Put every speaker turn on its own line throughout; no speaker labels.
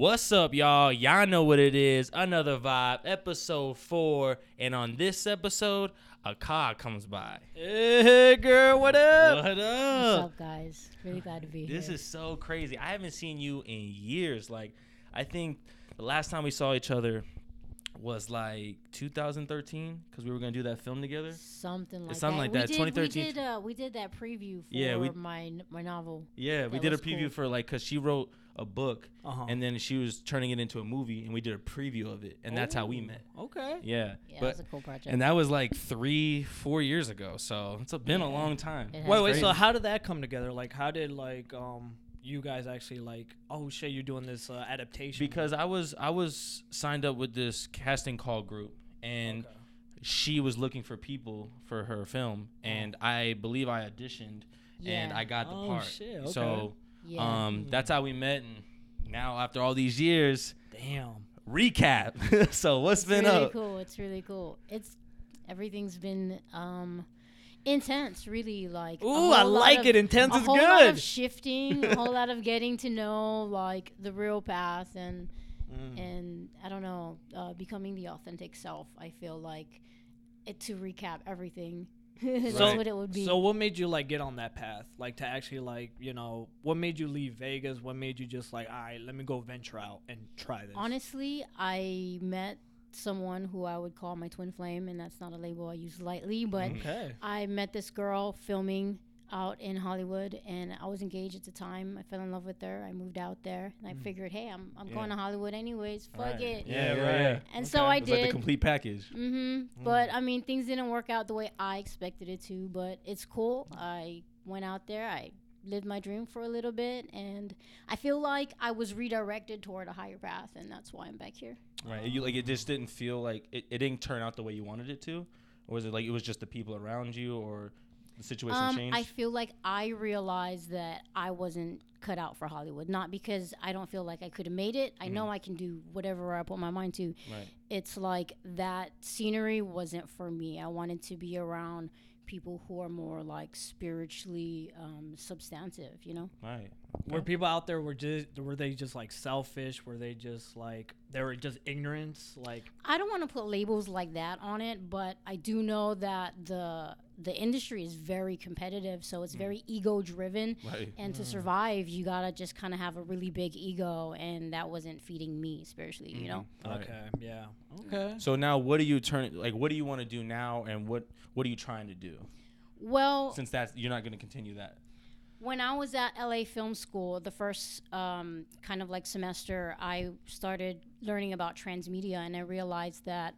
What's up, y'all? Y'all know what it is. Another vibe, episode four. And on this episode, a car comes by.
Hey, girl, what up?
What
What's
up?
up, guys? Really glad to be here.
This is so crazy. I haven't seen you in years. Like, I think the last time we saw each other was like 2013 because we were gonna do that film together.
something like
something
that.
like
we
that,
Did,
2013.
We did, uh, we did that preview for
Yeah, we-
my my novel.
Yeah, we did a preview
cool.
for like because she wrote a book
Uh-huh.
and then she was turning it into a movie and we did a preview of it and that's how we met.
Okay.
Yeah,
Yeah,
but
it was a cool project.
and that was like three, four years ago. So it's been a long time.
Wait, wait.
Crazy.
So how did that come together? Like, how did like um you guys actually like? Oh shit, you're doing this uh, adaptation.
because I was I was signed up with this casting call group and
Okay.
she was looking for people for her film and I believe I auditioned and I got the
Oh,
part.
shit,
So
yeah.
um that's how we met and now after all these years
damn.
recap. so what's
it's
been
really
up?
cool. It's really cool. It's everything's been um intense, really. Like
Ooh, I like
of-
it. Intense is good.
a whole lot of shifting, a whole lot of getting to know like the real path and
Mm.
and I don't know, uh, becoming the authentic self. I feel like it to recap everything. That's
So-
what it would be.
So what made you like get on that path? Like to actually like you know what made you leave Vegas? What made you just like all right, let me go venture out and try this?
Honestly, I met someone who I would call my twin flame, and that's not a label I use lightly, but
Okay.
I met this girl filming out in Hollywood, and I was engaged at the time. I fell in love with her. I moved out there, and I mm. figured, hey, I'm, I'm
Yeah.
going to Hollywood anyways. Fuck
Right.
it.
Yeah,
Yeah,
right.
right.
And so
Okay.
I
It's like the complete package.
Mm-hmm. Mm. But I mean, things didn't work out the way I expected it to. But it's cool. Mm. I went out there. I lived my dream for a little bit, and I feel like I was redirected toward a higher path, and that's why I'm back here.
Right. You like it just didn't feel like it, it didn't turn out the way you wanted it to? Or was it like it was just the people around you or the situation
Um,
changed?
I feel like I realized that I wasn't cut out for Hollywood. Not because I don't feel like I could have made it. I know I can do whatever I put my mind to.
right.
It's like that scenery wasn't for me. I wanted to be around people who are more like spiritually um, substantive, you know?
Right.
Were people out there were just were they just like selfish? Were they just like they were just ignorance? Like
I don't want to put labels like that on it, but I do know that the the industry is very competitive, so it's mm. very ego driven.
Right.
And to mm. survive, you gotta just kind of have a really big ego, and that wasn't feeding me spiritually, you know. Mm-hmm.
Right.
okay, yeah, okay.
So now what do you turn like what do you want to do now and what what are you trying to do?
Well,
Since that's you're not going to continue that.
when I was at LA Film School, the first um, kind of like semester, I started learning about transmedia, and I realized that.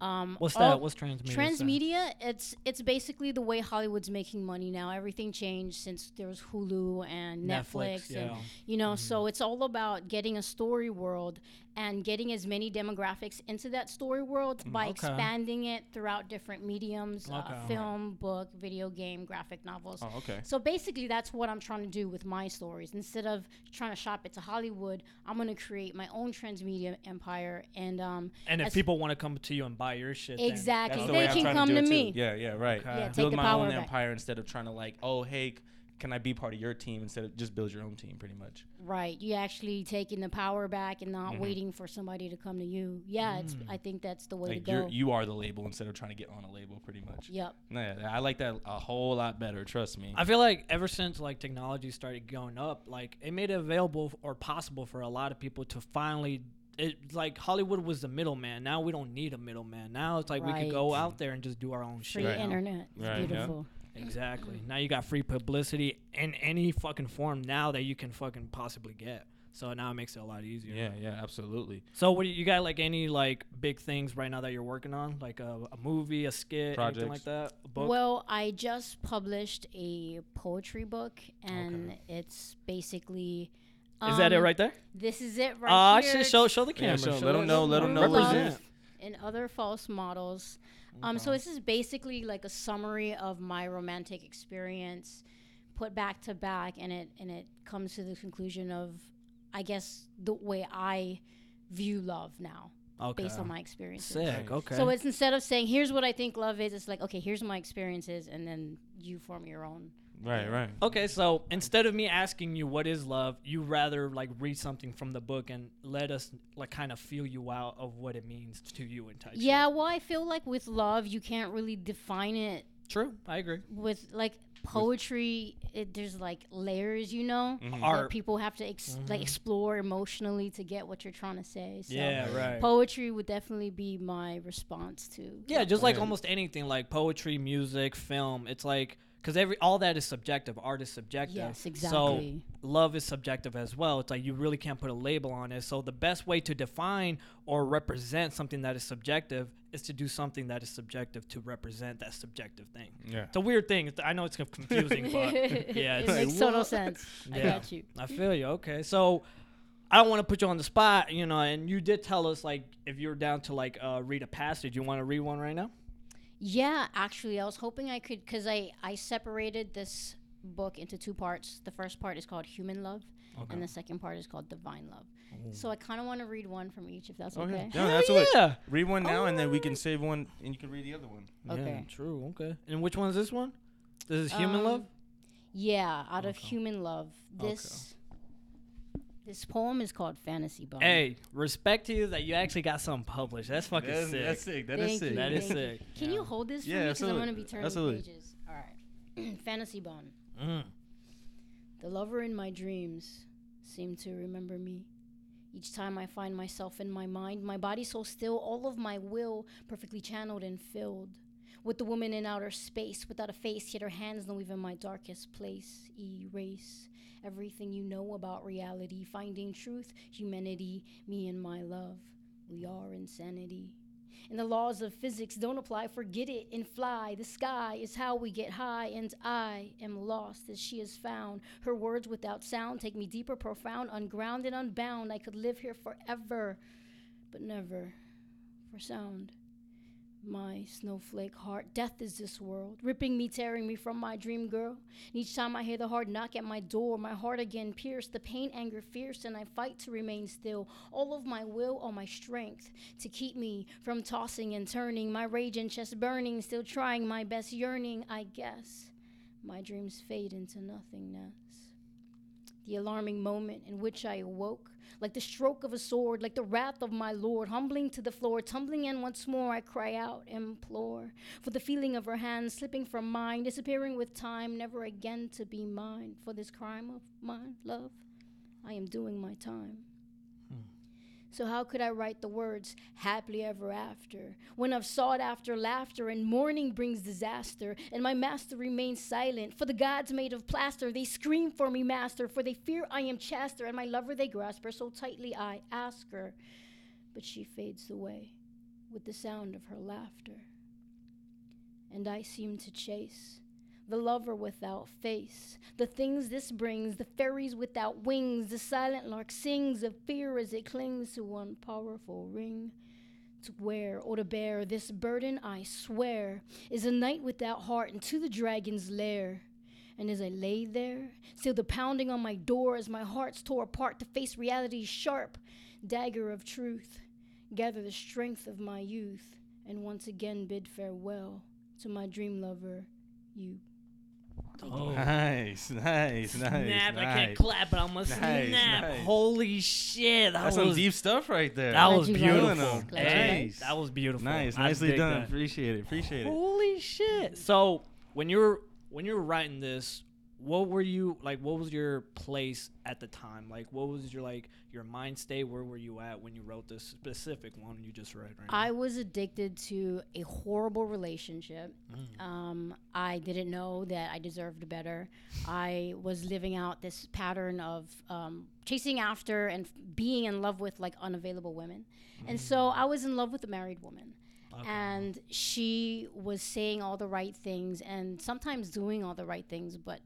Um,
What's that? What's transmedia?
Transmedia, it's it's basically the way Hollywood's making money now. Everything changed since there was Hulu and Netflix, and
yeah.
you know, so it's all about getting a story world and getting as many demographics into that story world by
okay.
expanding it throughout different mediums:
Okay.
uh, film, book, video game, graphic novels.
Oh, okay.
So basically, that's what I'm trying to do with my stories. Instead of trying to shop it to Hollywood, I'm going to create my own transmedia empire. And um,
And if people want to come to you and buy your shit, then-
Exactly.
That's the
They
way I'm
can come
to
to me.
too. Yeah, yeah, right.
Okay.
yeah, take
Build
the
my
power
own
back.
empire instead of trying to like, oh, hey, can I be part of your team instead of just build your own team pretty much.
Right. You actually taking the power back and
Mm-hmm.
not waiting for somebody to come to you. Yeah, it's. I think that's the way
Like
to
you're
go.
you are the label instead of trying to get on a label pretty much.
yep.
Yeah, I like that a whole lot better, trust me.
I feel like ever since like technology started going up, like it made it available or possible for a lot of people to finally. It like Hollywood was the middleman. Now we don't need a middleman. Now it's like we could go out there and just do our own
Free
shit.
Right.
now.
internet. It's
Right, yeah.
Beautiful.
Exactly. Now you got free publicity in any fucking form now that you can fucking possibly get. So now it makes it a lot easier.
yeah, yeah, absolutely.
So what do you, you got like any like big things right now that you're working on, like a, a movie, a skit, anything like that? A book?
Well, I just published a poetry book, and it's basically.
is that it
um,
right there?
This is it right
Ah,
here.
shit, show show the
Yeah,
camera.
show-
show
let 'em know- let 'em know
True
what's
love
in.
And other false models. Um, so this is basically like a summary of my romantic experience, put back to back, and it and it comes to the conclusion of, I guess, the way I view love now,
Okay.
based on my experiences.
Sick. Okay.
So it's instead of saying here's what I think love is, it's like okay, here's my experiences, and then you form your own
Right, right.
Okay, so instead of me asking you what is love, you rather like read something from the book and let us like kind of feel you out of what it means to you and type. shit.
Yeah, well, I feel like with love, you can't really define it
true. I agree.
with like poetry. It, there's like layers, you know,
Mhm.
that people have to ex- like
Mhm.
explore emotionally to get what you're trying to say. So
Yeah, right.
poetry would definitely be my response to.
Yeah, just like
Right.
almost anything, like poetry, music, film. It's like because every all that is subjective. Art is subjective.
Yes, exactly.
So love is subjective as well. It's like you really can't put a label on it. So the best way to define or represent something that is subjective is to do something that is subjective to represent that subjective thing.
Yeah.
It's a weird thing. It's- I know it's confusing, but yeah,
it
it's
makes
like,
total
what?
sense. I got you.
I feel you. Okay, so I don't want to put you on the spot, you know, and you did tell us like if you're down to like uh, read a passage, you want to read one right now?
Yeah, actually, I was hoping I could because I I separated this book into two parts. The first part is called Human Love, and the second part is called Divine Love. So I kind of want to read one from each, if that's
Okay.
okay.
Yeah,
Hell
absolutely.
yeah.
Read one now, and then we can save one, and you can read the other one.
Okay.
Yeah, true. Okay. And which one is this one? This is Human
Um,
Love?
Yeah, out of Human Love.
Okay.
This this poem is called Fantasy Bone.
Hey, respect to you that you actually got something published. That's fucking
That's,
sick.
that's sick. That is
Thank
sick.
you,
That is
thank you.
sick.
Can you hold this for
Yeah,
me? Because I'm going to be turning
Absolutely.
pages. All right. Fantasy Bone.
Mm.
The lover in my dreams seem to remember me. Each time I find myself in my mind, my body so still, all of my will perfectly channeled and filled. With the woman in outer space, without a face, yet her hands know even my darkest place. Erase everything you know about reality, finding truth, humanity, me and my love. We are insanity. And the laws of physics don't apply, forget it and fly. The sky is how we get high, and I am lost as she is found. Her words without sound take me deeper, profound, ungrounded, unbound. I could live here forever, but never for sound. My snowflake heart, death is this world, ripping me, tearing me from my dream girl. And each time I hear the hard knock at my door, my heart again pierced, the pain, anger, fierce, and I fight to remain still. All of my will, all my strength to keep me from tossing and turning, my rage and chest burning, still trying my best, yearning, I guess. My dreams fade into nothingness. The alarming moment in which I awoke, like the stroke of a sword, like the wrath of my Lord, humbling to the floor, tumbling in once more, I cry out, implore for the feeling of her hand slipping from mine, disappearing with time, never again to be mine. For this crime of mine, love, I am doing my time. So how could I write the words happily ever after when I've sought after laughter and mourning brings disaster and my master remains silent? For the gods made of plaster they scream for me master for they fear I am chaster and my lover they grasp her so tightly I ask her but she fades away with the sound of her laughter. And I seem to chase the lover without face, the things this brings, the fairies without wings, the silent lark sings of fear as it clings to one powerful ring. To wear or to bear this burden, I swear, is a night without heart into the dragon's lair. And as I lay there, still the pounding on my door as my heart's tore apart to face reality's sharp dagger of truth, gather the strength of my youth, and once again bid farewell to my dream lover, you.
Oh. oh.
Nice, nice, nice.
Snap! I can't clap, but I'm gonna
Nice,
snap.
nice.
Holy shit! That
That's
was
some deep stuff right there.
that
Glad
was beautiful.
it.
Beautiful.
Glad you
Hey,
Nice.
that was beautiful.
Nice, nicely done.
that.
Appreciate it. Appreciate it.
Holy shit! So when you were when you were writing this, what were you like? What was your place at the time? Like, what was your like your mind state? Where were you at when you wrote this specific one you just read? Right
I was addicted to a horrible relationship.
Mm.
Um, I didn't know that I deserved better. I was living out this pattern of um, chasing after and f- being in love with like unavailable women. And so I was in love with a married woman.
Mm. Okay.
And she was saying all the right things and sometimes doing all the right things, but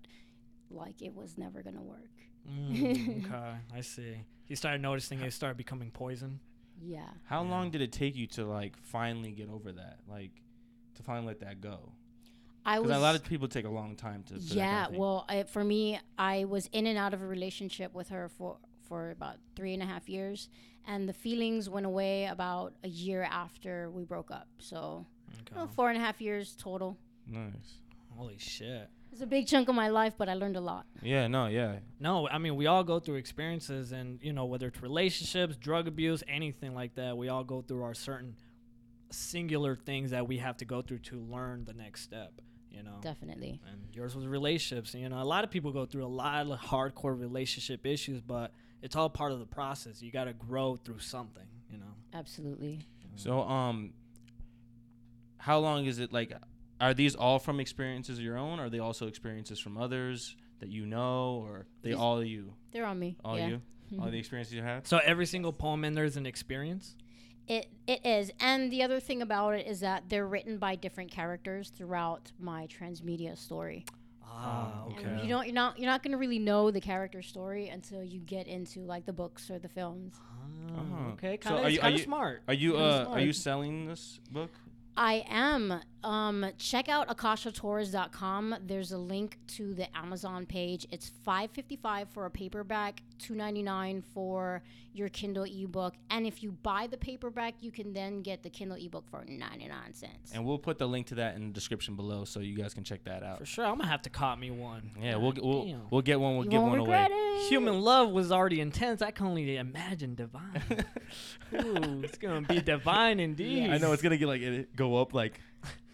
like it was never going to work.
Mm, okay, I see. You started noticing it started becoming poison.
Yeah.
How
Yeah.
long did it take you to like finally get over that? Like to finally let that go?
I was
a lot of people take a long time to. for that kind of
yeah well I, for me i was in and out of a relationship with her for for about three and a half years and the feelings went away about a year after we broke up so you
Okay.
know, four and a half years total
nice.
Holy shit.
It's a big chunk of my life, but I learned a lot.
Yeah, no, yeah.
No, I mean we all go through experiences, and you know whether it's relationships, drug abuse, anything like that, we all go through our certain singular things that we have to go through to learn the next step. You know,
Definitely.
and yours was relationships. And, you know, a lot of people go through a lot of hardcore relationship issues, but it's all part of the process. You got to grow through something. You know.
Absolutely.
So, um, how long is it like? Are these all from experiences of your own? Or are they also experiences from others that you know, or they
These-
all you,
They're on me.
all
yeah.
you, all the experiences you had?
So every single poem in there is an experience.
It it is, and the other thing about it is that they're written by different characters throughout my transmedia story.
Ah,
Oh,
okay.
And you don't you're not you're not gonna really know the character story until you get into like the books or the films.
Ah, okay, kind
are
of
you- are
kind of
you-
smart.
Are you uh are you selling this book?
I am. Um, check out akashatours.com. There's a link to the Amazon page. It's five fifty five for a paperback, two ninety nine for your Kindle ebook, and if you buy the paperback, you can then get the Kindle ebook for ninety nine cents.
And we'll put the link to that in the description below, so you guys can check that out.
For sure, I'm gonna have to cop me one.
Yeah, we'll we'll we'll get one. We'll
you
give
won't
one away.
it.
Human love was already intense. I can only imagine divine. Ooh, it's gonna be divine indeed.
I know it's gonna get like it go up like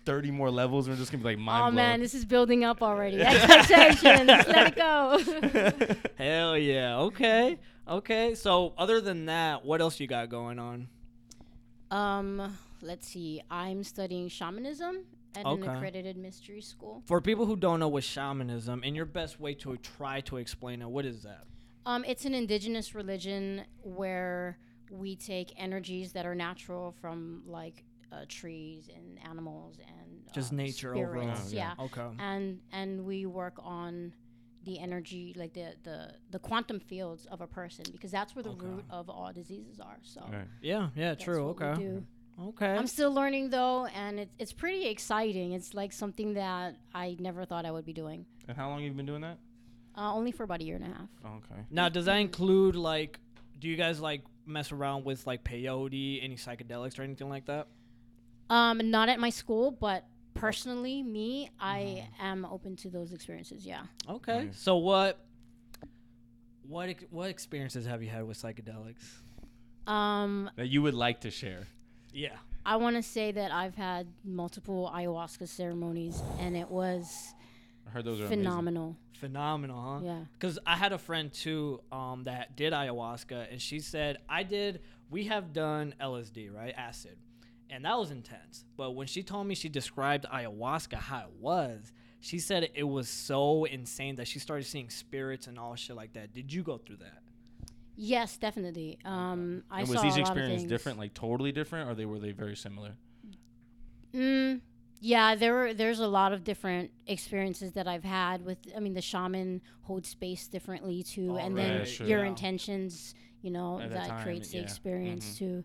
thirty more levels. And we're just gonna be like mind
Oh
blown.
man, this is building up already. Expectations. Let it go.
Hell yeah. Okay. Okay. So other than that, what else you got going on?
um, let's see. I'm studying shamanism at an accredited mystery school.
For people who don't know what shamanism, and your best way to try to explain it, what is that?
Um, it's an indigenous religion where we take energies that are natural from like uh, trees and animals and
Just
uh,
nature overall.
spirits,
Yeah.
yeah.
Okay.
and and we work on the energy like the the the quantum fields of a person because that's where the
Okay.
root of all diseases are so
Right.
Yeah. Yeah.
that's
true.
what we
Okay.
do.
Okay.
i'm still learning though and it's it's pretty exciting it's like something that i never thought i would be doing
And how long have you been doing that?
uh, only for about a year and a half
Oh, okay.
Now, does that include like? Do you guys like mess around with like peyote, any psychedelics or anything like that?
Um not at my school but personally me i
Mm-hmm.
am open to those experiences yeah
Okay.
Nice.
So what? What ex- what experiences have you had with psychedelics?
um
That you would like to share.
Yeah.
I want to say that I've had multiple ayahuasca ceremonies, and it was
I heard those are amazing.
phenomenal.
Phenomenal, huh?
Yeah.
Because I had a friend too um, that did ayahuasca, and she said, I did, we have done LSD, right? Acid. And that was intense. But when she told me she described ayahuasca, how it was, she said it was so insane that she started seeing spirits and all shit like that. Did you go through that?
Yes, definitely. Um, I
and
saw
was
a
these
lot of
experiences
things.
different, like totally different, or they were they very similar?
Mm, yeah, there were. There's a lot of different experiences that I've had with. I mean, the shaman holds space differently too,
Oh,
and
right,
then
sure.
your
Yeah.
intentions. You know
At that
that
time,
creates the
yeah.
experience
Mhm.
too.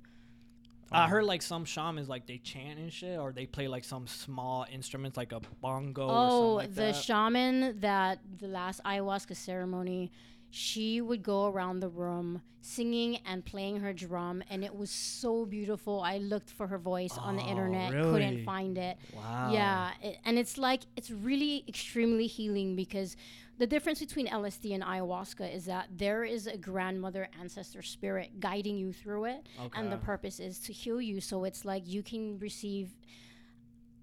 I um, heard like some shamans like they chant and shit, or they play like some small instruments like a bongo. or
Oh,
something like
the
that.
shaman that the last ayahuasca ceremony, she would go around the room singing and playing her drum, and it was so beautiful. I looked for her voice on the
Oh,
internet,
really?
couldn't find it.
wow.
Yeah, it, and it's like it's really extremely healing because the difference between LSD and ayahuasca is that there is a grandmother ancestor spirit guiding you through it and the purpose is to heal you so it's like you can receive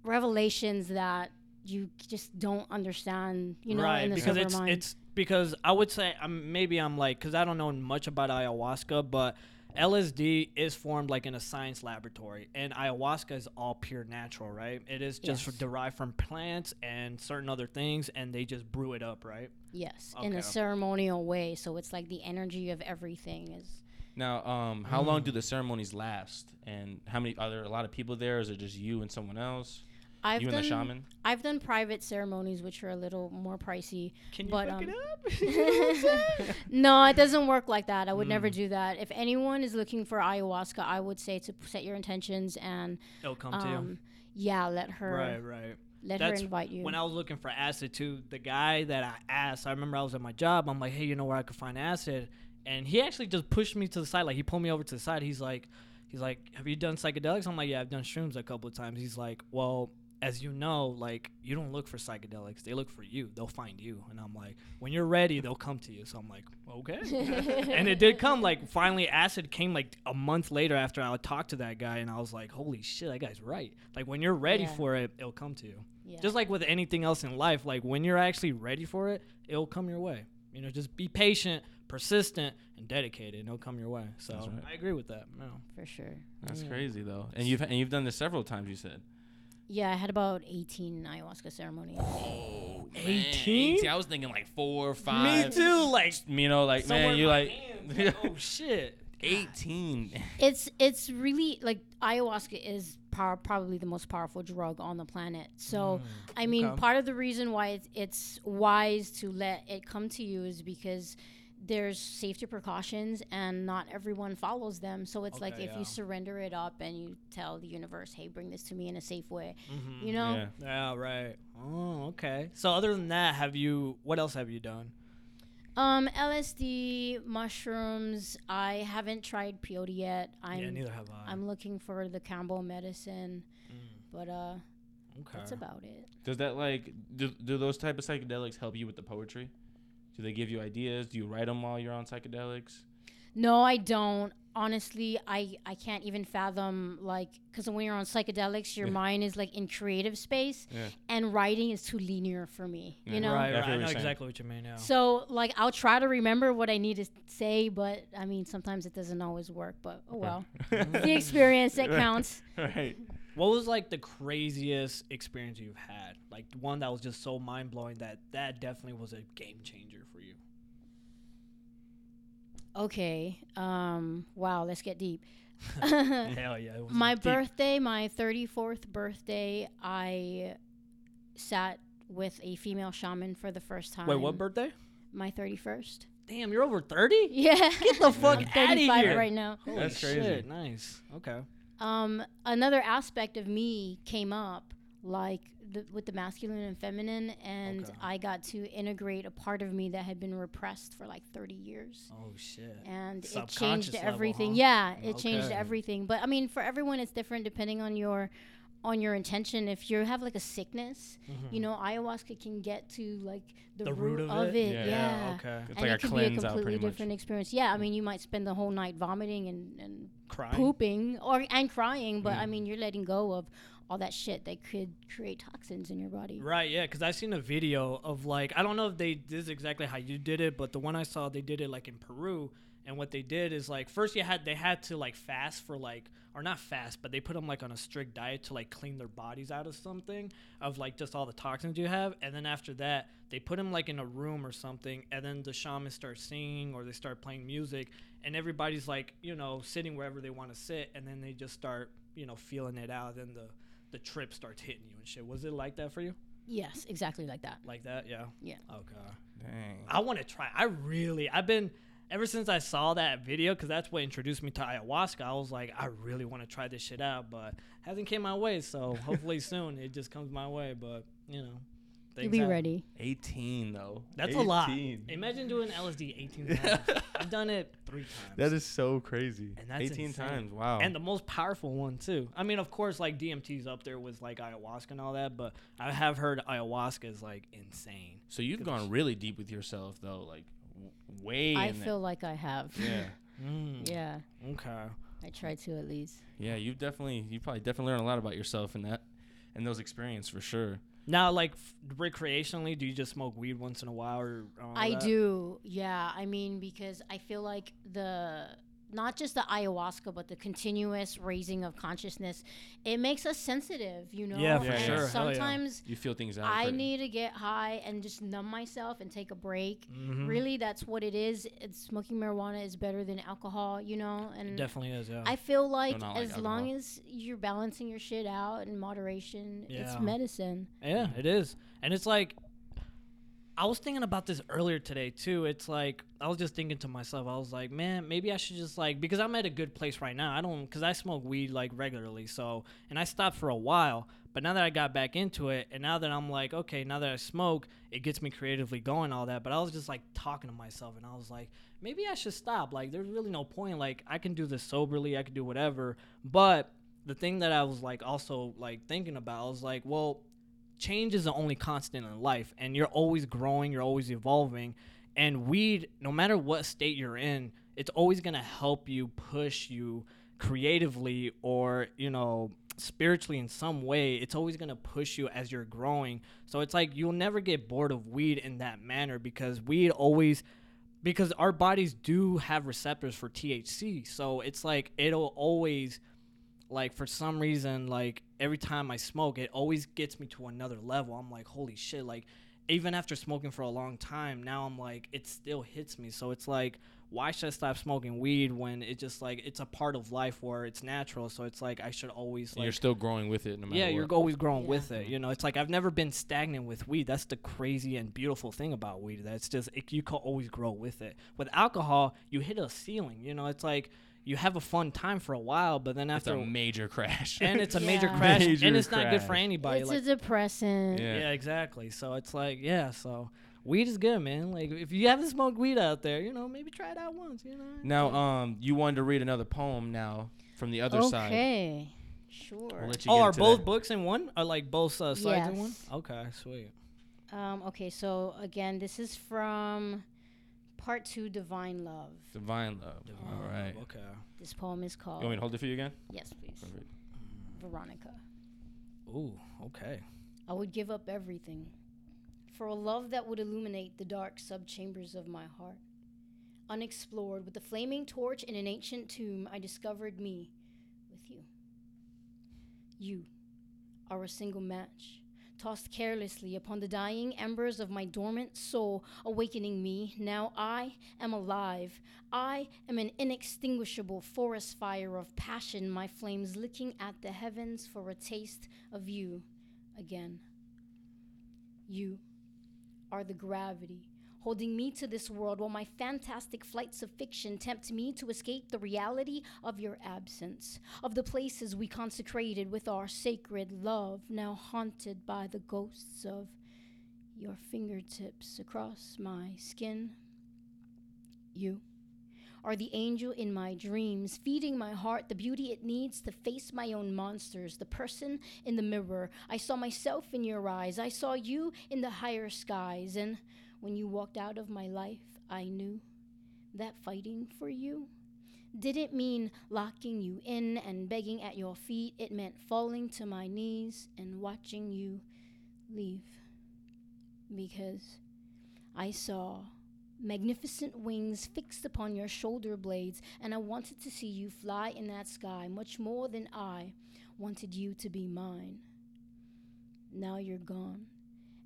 revelations that you just don't understand you know
right
in the
because it's
mind.
it's because I would say I'm maybe I'm like because I don't know much about ayahuasca, but LSD is formed like in a science laboratory, and ayahuasca is all pure natural, right? It is just
Yes.
derived from plants and certain other things, and they just brew it up, right?
yes in a ceremonial way so it's like the energy of everything is
Now, um, how long do the ceremonies last? And how many are there? A lot of people there? Is it just you and someone else?
I've
you
done
and the shaman?
I've done private ceremonies which are a little more pricey
Can you
But,
fuck
um,
it up?
no, it doesn't work like that. I would
Mm.
never do that. If anyone is looking for ayahuasca, I would say to set your intentions and
It'll come to you.
um, yeah, let her
Right, right.
let
That's
her invite you.
When I was looking for acid too, the guy that I asked, I remember I was at my job. I'm like, hey, you know where I could find acid? And he actually just pushed me to the side. Like he pulled me over to the side. He's like, he's like, have you done psychedelics? I'm like, yeah, I've done shrooms a couple of times. He's like, well, as you know, like you don't look for psychedelics; they look for you. They'll find you, and I'm like, when you're ready, they'll come to you. So I'm like, okay, and it did come. Like finally, acid came like a month later after I talked to that guy, and I was like, holy shit, that guy's right. Like when you're ready
Yeah.
for it, it'll come to you.
Yeah.
Just like with anything else in life, like when you're actually ready for it, it'll come your way. You know, just be patient, persistent, and dedicated, and it'll come your way. So
right.
I agree with that. No.
for sure.
That's
Yeah.
crazy though. And you've and you've done this several times. You said.
Yeah, I had about 18 ayahuasca ceremonies.
Oh,
18?
I was thinking like four or five.
Me too. Like
You know, like
somewhere
man, you
my
like
hands, like, oh shit.
18.
It's it's really like ayahuasca is power, probably the most powerful drug on the planet. So mm, I mean,
okay.
part of the reason why it's it's wise to let it come to you is because there's safety precautions and not everyone follows them. So it's like if
yeah.
you surrender it up and you tell the universe, "Hey, bring this to me in a safe way,"
Mhm.
you know.
Yeah.
Yeah, right. Oh, okay. So other than that, have you? What else have you done?
Um, LSD, mushrooms. I haven't tried peyote yet. I'm
yeah, neither have I.
I'm looking for the Kambo medicine,
Mm,
but uh,
okay.
that's about it.
Does that like do, do those type of psychedelics help you with the poetry? Do they give you ideas? Do you write them while you're on psychedelics?
No, I don't. Honestly, I I can't even fathom like because when you're on psychedelics, your
Yeah.
mind is like in creative space,
Yeah.
and writing is too linear for me.
Yeah.
You know.
right,
I
right. I know
saying.
exactly what you mean. Yeah.
So like I'll try to remember what I need to say, but I mean sometimes it doesn't always work. But oh well, the experience that counts.
right.
What was like the craziest experience you've had? Like one that was just so mind blowing that that definitely was a game changer for you.
Okay. Um. Wow. Let's get deep.
Hell yeah! It
my
deep.
birthday, my 34th birthday, I sat with a female shaman for the first time.
Wait, what birthday?
My 31st.
Damn, you're over thirty.
Yeah.
Get the fuck
I'm
outta
35
here.
right now.
Holy
That's crazy.
shit, Nice. Okay.
Um, another aspect of me came up, like the, with the masculine and feminine, and
Okay.
I got to integrate a part of me that had been repressed for like 30 years.
Oh shit.
And it
Subconscious
changed
level,
everything.
huh?
Yeah, it changed everything. But I mean, for everyone, it's different depending on your on your intention. If you have like a sickness, you know, ayahuasca can get to like the,
Mm-hmm. The
root,
root of
of,
it?
it.
Yeah.
Yeah.
Okay.
It's
and
like a
it could be a
cleanse out
completely
pretty much.
different experience. Yeah, I mean, you might spend the whole night vomiting and, and
Crying.
pooping or and crying, but I
Mm.
mean, you're letting go of all that shit that could create toxins in your body.
Right, yeah, because I've seen a video of like I don't know if they this is exactly how you did it, but the one I saw they did it like in Peru, and what they did is like first you had they had to like fast for like or not fast, but they put them like on a strict diet to like clean their bodies out of something of like just all the toxins you have, and then after that they put them like in a room or something, and then the shamans start singing or they start playing music, and everybody's like you know sitting wherever they want to sit, and then they just start you know feeling it out, then the the trip starts hitting you and shit. Was it like that for you?
Yes, exactly like that.
Like that, yeah.
Yeah.
Okay.
Dang.
I want to try. I really. I've been ever since I saw that video because that's what introduced me to ayahuasca. I was like, I really want to try this shit out, but hasn't came my way. So hopefully soon it just comes my way. But you know,
You'll
things
be
happen.
ready.
18 though.
That's a lot.
18.
Imagine doing LSD 18 times. I've done it three times.
That is so crazy.
And that's
18
insane.
times. Wow.
and the most powerful one too. I mean, of course, like DMT's up there with like ayahuasca and all that, but I have heard ayahuasca is like insane.
so you've gone really deep with yourself though, like w- way
I
in
feel like I have.
Yeah.
Mm,
Yeah,
Okay.
I try to at least.
Yeah, you've definitely you probably definitely learned a lot about yourself in that in those experiences for sure.
Now, like f- recreationally, do you just smoke weed once in a while, or
I
that?
do. Yeah, I mean because I feel like the not just the ayahuasca but the continuous raising of consciousness it makes us sensitive you know
Yeah,
for
And
sure.
Hell yeah.
sometimes
You feel things out.
i
pretty-
need to get high and just numb myself and take a break
Mhm.
really that's what it is it's smoking marijuana is better than alcohol you know
It
and
definitely is. Yeah.
i feel like
not like
as long as you're balancing your shit out in moderation
Yeah.
it's medicine
yeah, it is, and it's like. I was thinking about this earlier today too. It's like I was just thinking to myself. I was like, man, maybe I should just like because I'm at a good place right now. I don't because I smoke weed like regularly. So and I stopped for a while, but now that I got back into it, and now that I'm like, okay, now that I smoke, it gets me creatively going, all that. But I was just like talking to myself, and I was like, maybe I should stop. Like, there's really no point. Like, I can do this soberly. I can do whatever, but the thing that I was like also like thinking about, I was like, well, change is the only constant in life, and you're always growing, you're always evolving, and weed, no matter what state you're in, it's always gonna help you push you creatively or you know spiritually in some way. It's always going to push you as you're growing. So it's like you'll never get bored of weed in that manner because weed always because our bodies do have receptors for THC so it's like it'll always like for some reason like every time I smoke it always gets me to another level I'm like holy shit like even after smoking for a long time now I'm like it still hits me so it's like why should I stop smoking weed when it just like it's a part of life where it's natural? So it's like I should always
And
like
you're still growing with it, no matter
yeah, you're always growing
Yeah.
with it. You know, it's like I've never been stagnant with weed. That's the crazy and beautiful thing about weed. That it's just it, you can always grow with it. With alcohol, you hit a ceiling. You know, it's like you have a fun time for a while, but then
It's
after
a major crash.
and it's a major crash,
Major
and it's not good for anybody.
it's
like
a depressant.
Yeah.
yeah. exactly. So it's like, yeah, so weed is good, man. Like if you haven't smoked weed out there, you know, maybe try it out once, you know.
now, um, you wanted to read another poem now from the other side.
Okay. Sure.
We'll let you
Oh,
get
are both
that.
books in one? Are like both uh, sides in one?
Yes.
Okay, sweet.
Um, okay, so again, this is from part two, Divine Love.
Divine love. All right.
Okay.
This poem is called.
You want me to hold it for you again?
yes, please.
Perfect.
Veronica.
Ooh, okay.
I would give up everything for a love that would illuminate the dark subchambers of my heart. Unexplored, with a flaming torch in an ancient tomb, I discovered me with you. You are a single match, tossed carelessly upon the dying embers of my dormant soul, awakening me. Now I am alive. I am an inextinguishable forest fire of passion, my flames licking at the heavens for a taste of you again. You are the gravity holding me to this world while my fantastic flights of fiction tempt me to escape the reality of your absence, of the places we consecrated with our sacred love, now haunted by the ghosts of your fingertips across my skin. You are the angel in my dreams, feeding my heart the beauty it needs to face my own monsters, the person in the mirror. I saw myself in your eyes, I saw you in the higher skies, and when you walked out of my life, I knew that fighting for you didn't mean locking you in and begging at your feet. It meant falling to my knees and watching you leave. Because I saw magnificent wings fixed upon your shoulder blades, and I wanted to see you fly in that sky much more than I wanted you to be mine. Now you're gone,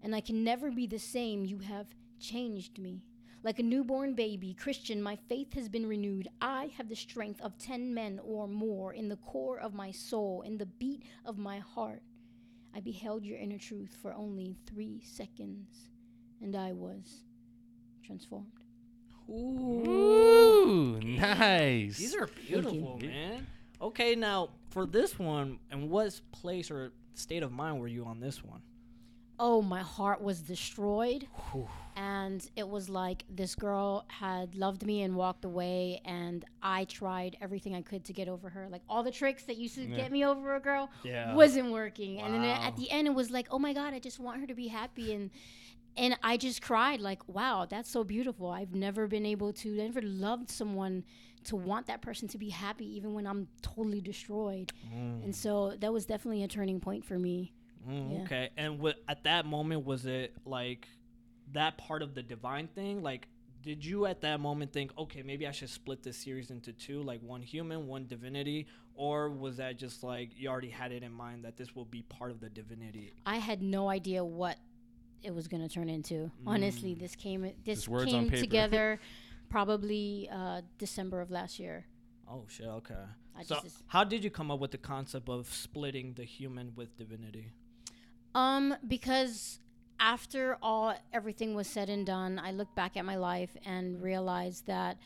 and I can never be the same. You have changed me. Like a newborn baby, Christian, my faith has been renewed. I have the strength of ten men or more in the core of my soul, in the beat of my heart. I beheld your inner truth for only three seconds, and I was transformed.
Ooh, nice.
These are beautiful, man. Okay, now for this one, and what place or state of mind were you on this one?
Oh, my heart was destroyed. And it was like this girl had loved me and walked away, and I tried everything I could to get over her. Like all the tricks that used to
Yeah.
get me over a girl
Yeah.
wasn't working. And then at the end, it was like, oh my God, I just want her to be happy. And and I just cried, like, wow, that's so beautiful. I've never been able to, I never loved someone to want that person to be happy, even when I'm totally destroyed. Mm. And so that was definitely a turning point for me.
Mm,
Yeah.
Okay, and what at that moment was it like that part of the divine thing? Like, did you at that moment think, okay, maybe I should split this series into two, like one human, one divinity, or was that just like you already had it in mind that this will be part of the divinity?
I had no idea what it was going to turn into. Honestly, this came this
Just words on
came
paper.
together probably uh, December of last year.
Oh shit. Okay.
I
so,
just
how did you come up with the concept of splitting the human with divinity?
Um because after all everything was said and done, I looked back at my life and realized that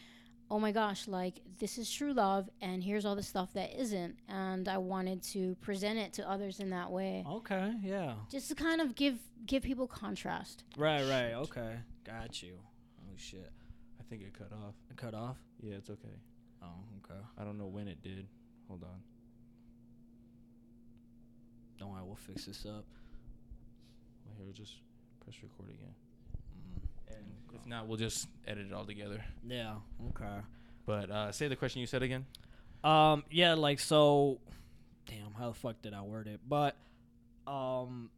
oh my gosh, like this is true love and here's all the stuff that isn't and I wanted to present it to others in that way.
Okay. Yeah.
Just to kind of give give people contrast.
Right. Right. Okay. Got you. Oh shit.
I think it cut off.
It cut off.
Yeah, it's okay.
Oh. Okay.
I don't know when it did. Hold on.
Don't worry, we'll fix this up.
Well, here, just press record again.
Mm.
And if not, we'll just edit it all together.
Yeah. Okay.
But uh, say the question you said again.
Um. Yeah. Like so. Damn. How the fuck did I word it? But, um,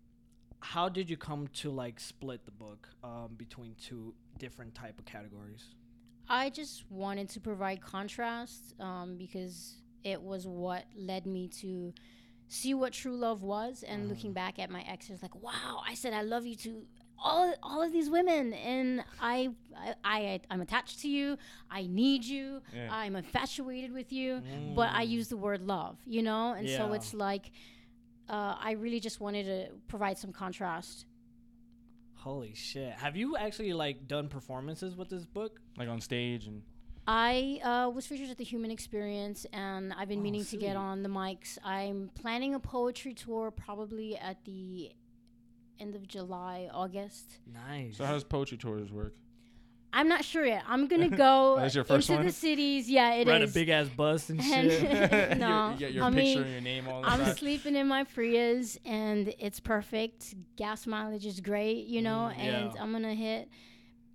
how did you come to like split the book um between two different type of categories?
I just wanted to provide contrast um, because it was what led me to see what true love was. And
Mm-hmm.
looking back at my exes, like, wow, I said I love you to all all of these women, and I I, I I'm attached to you. I need you.
Yeah.
I'm infatuated with you. But I use the word love, you know, and so it's like. Uh, I really just wanted to provide some contrast.
Holy shit! Have you actually like done performances with this book?
Like on stage and
I uh, was featured at the Human Experience, and I've been
Oh,
meaning to get on the mics. I'm planning a poetry tour probably at the end of July, August.
Nice.
so how does poetry tours work?
I'm not sure yet. I'm gonna go
That's your first
into
one?
the cities. Yeah, it is.
Write a big ass bus and
And-
shit.
No,
your, your, your
I
picture
mean,
and your name all
I'm
inside.
sleeping in my Prius, and it's perfect. Gas mileage is great, you know,
Mm,
and
yeah.
I'm gonna hit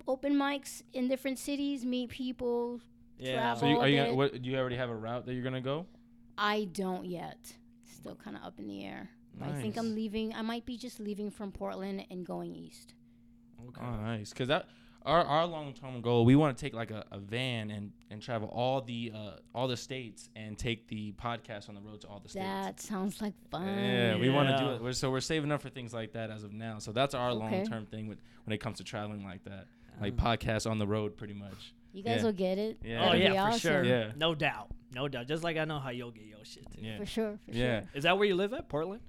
open mics in different cities, meet people.
yeah.
So you, are you
all
gonna, what, do you already have a route that you're gonna go?
I don't yet. Still kind of up in the air. But I think I'm leaving. I might be just leaving from Portland and going east.
okay.
Oh, nice. Because that our our long term goal, we want to take like a, a van and and travel all the uh all the states and take the podcast on the road to all the states.
That sounds like fun.
yeah, we want to do it. We're, so we're saving up for things like that as of now. So that's our
Okay.
long term thing with when it comes to traveling like that, like
Um,
podcasts on the road, pretty much.
You guys
Yeah.
will get it.
Yeah.
Oh
That'll
yeah,
be
for
awesome.
sure.
Yeah.
No doubt. No doubt. Just like I know how you'll get your shit too.
Yeah.
For sure. For
Yeah.
sure.
Is that where you live at, Portland?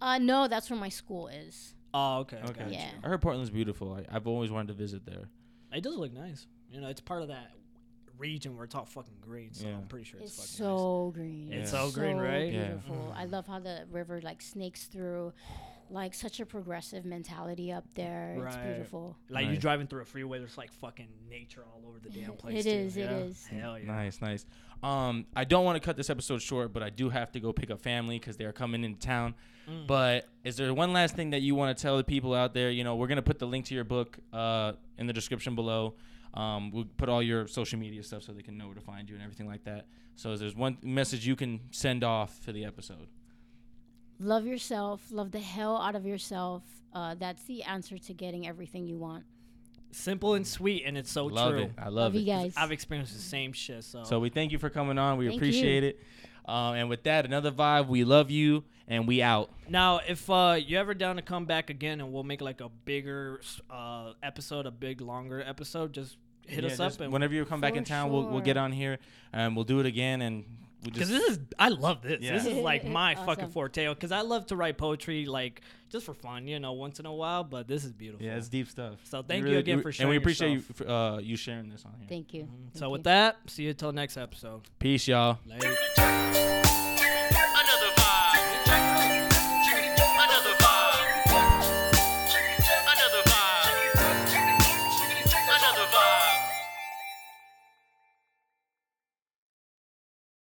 Uh, no, that's where my school is.
Oh, okay.
Okay.
gotcha.
Yeah.
I heard Portland's beautiful. I, I've always wanted to visit there.
It does look nice. You know, it's part of that region where it's all fucking green. So
Yeah.
I'm pretty sure it's, fucking.
It's
fucking
so green.
It's
so
green, right?
Yeah.
Beautiful. I love how the river like snakes through, like such a progressive mentality up there. It's
Right.
beautiful.
nice. Like
you're
driving through a freeway, there's like fucking nature all over the damn place.
It
too,
is,
yeah?
is.
Hell yeah.
Nice, nice. Um, I don't want to cut this episode short, but I do have to go pick up family because they are coming into town.
Mm.
But is there one last thing that you want to tell the people out there? You know, we're gonna put the link to your book uh, in the description below. Um, we'll put all your social media stuff so they can know where to find you and everything like that. So, is there's one message you can send off for the episode?
Love yourself. Love the hell out of yourself. Uh, that's the answer to getting everything you want.
Simple and sweet, and it's so
love
true.
it. I love,
Love
it.
you guys.
I've experienced the same shit. So,
So we thank you for coming on. We
Thank
appreciate it. Um, and with that, another vibe. We love you, and we out.
now if uh, you ever down to come back again, and we'll make like a bigger uh, episode, a big longer episode, just hit
Yeah,
us
just
up and
whenever you come back in town, we'll we'll get on here and we'll do it again. And we'll
Because this is, I love this.
Yeah.
This is like my fucking
Awesome.
forte. Because I love to write poetry, like just for fun, you know, once in a while. But this is beautiful.
yeah, it's deep stuff.
So
We
thank you again
we-
for
and we appreciate
yourself.
you for, uh, you sharing this on here.
Thank you.
Mhm.
Thank
So
you.
with that, see you till next episode.
Peace, y'all.
Later.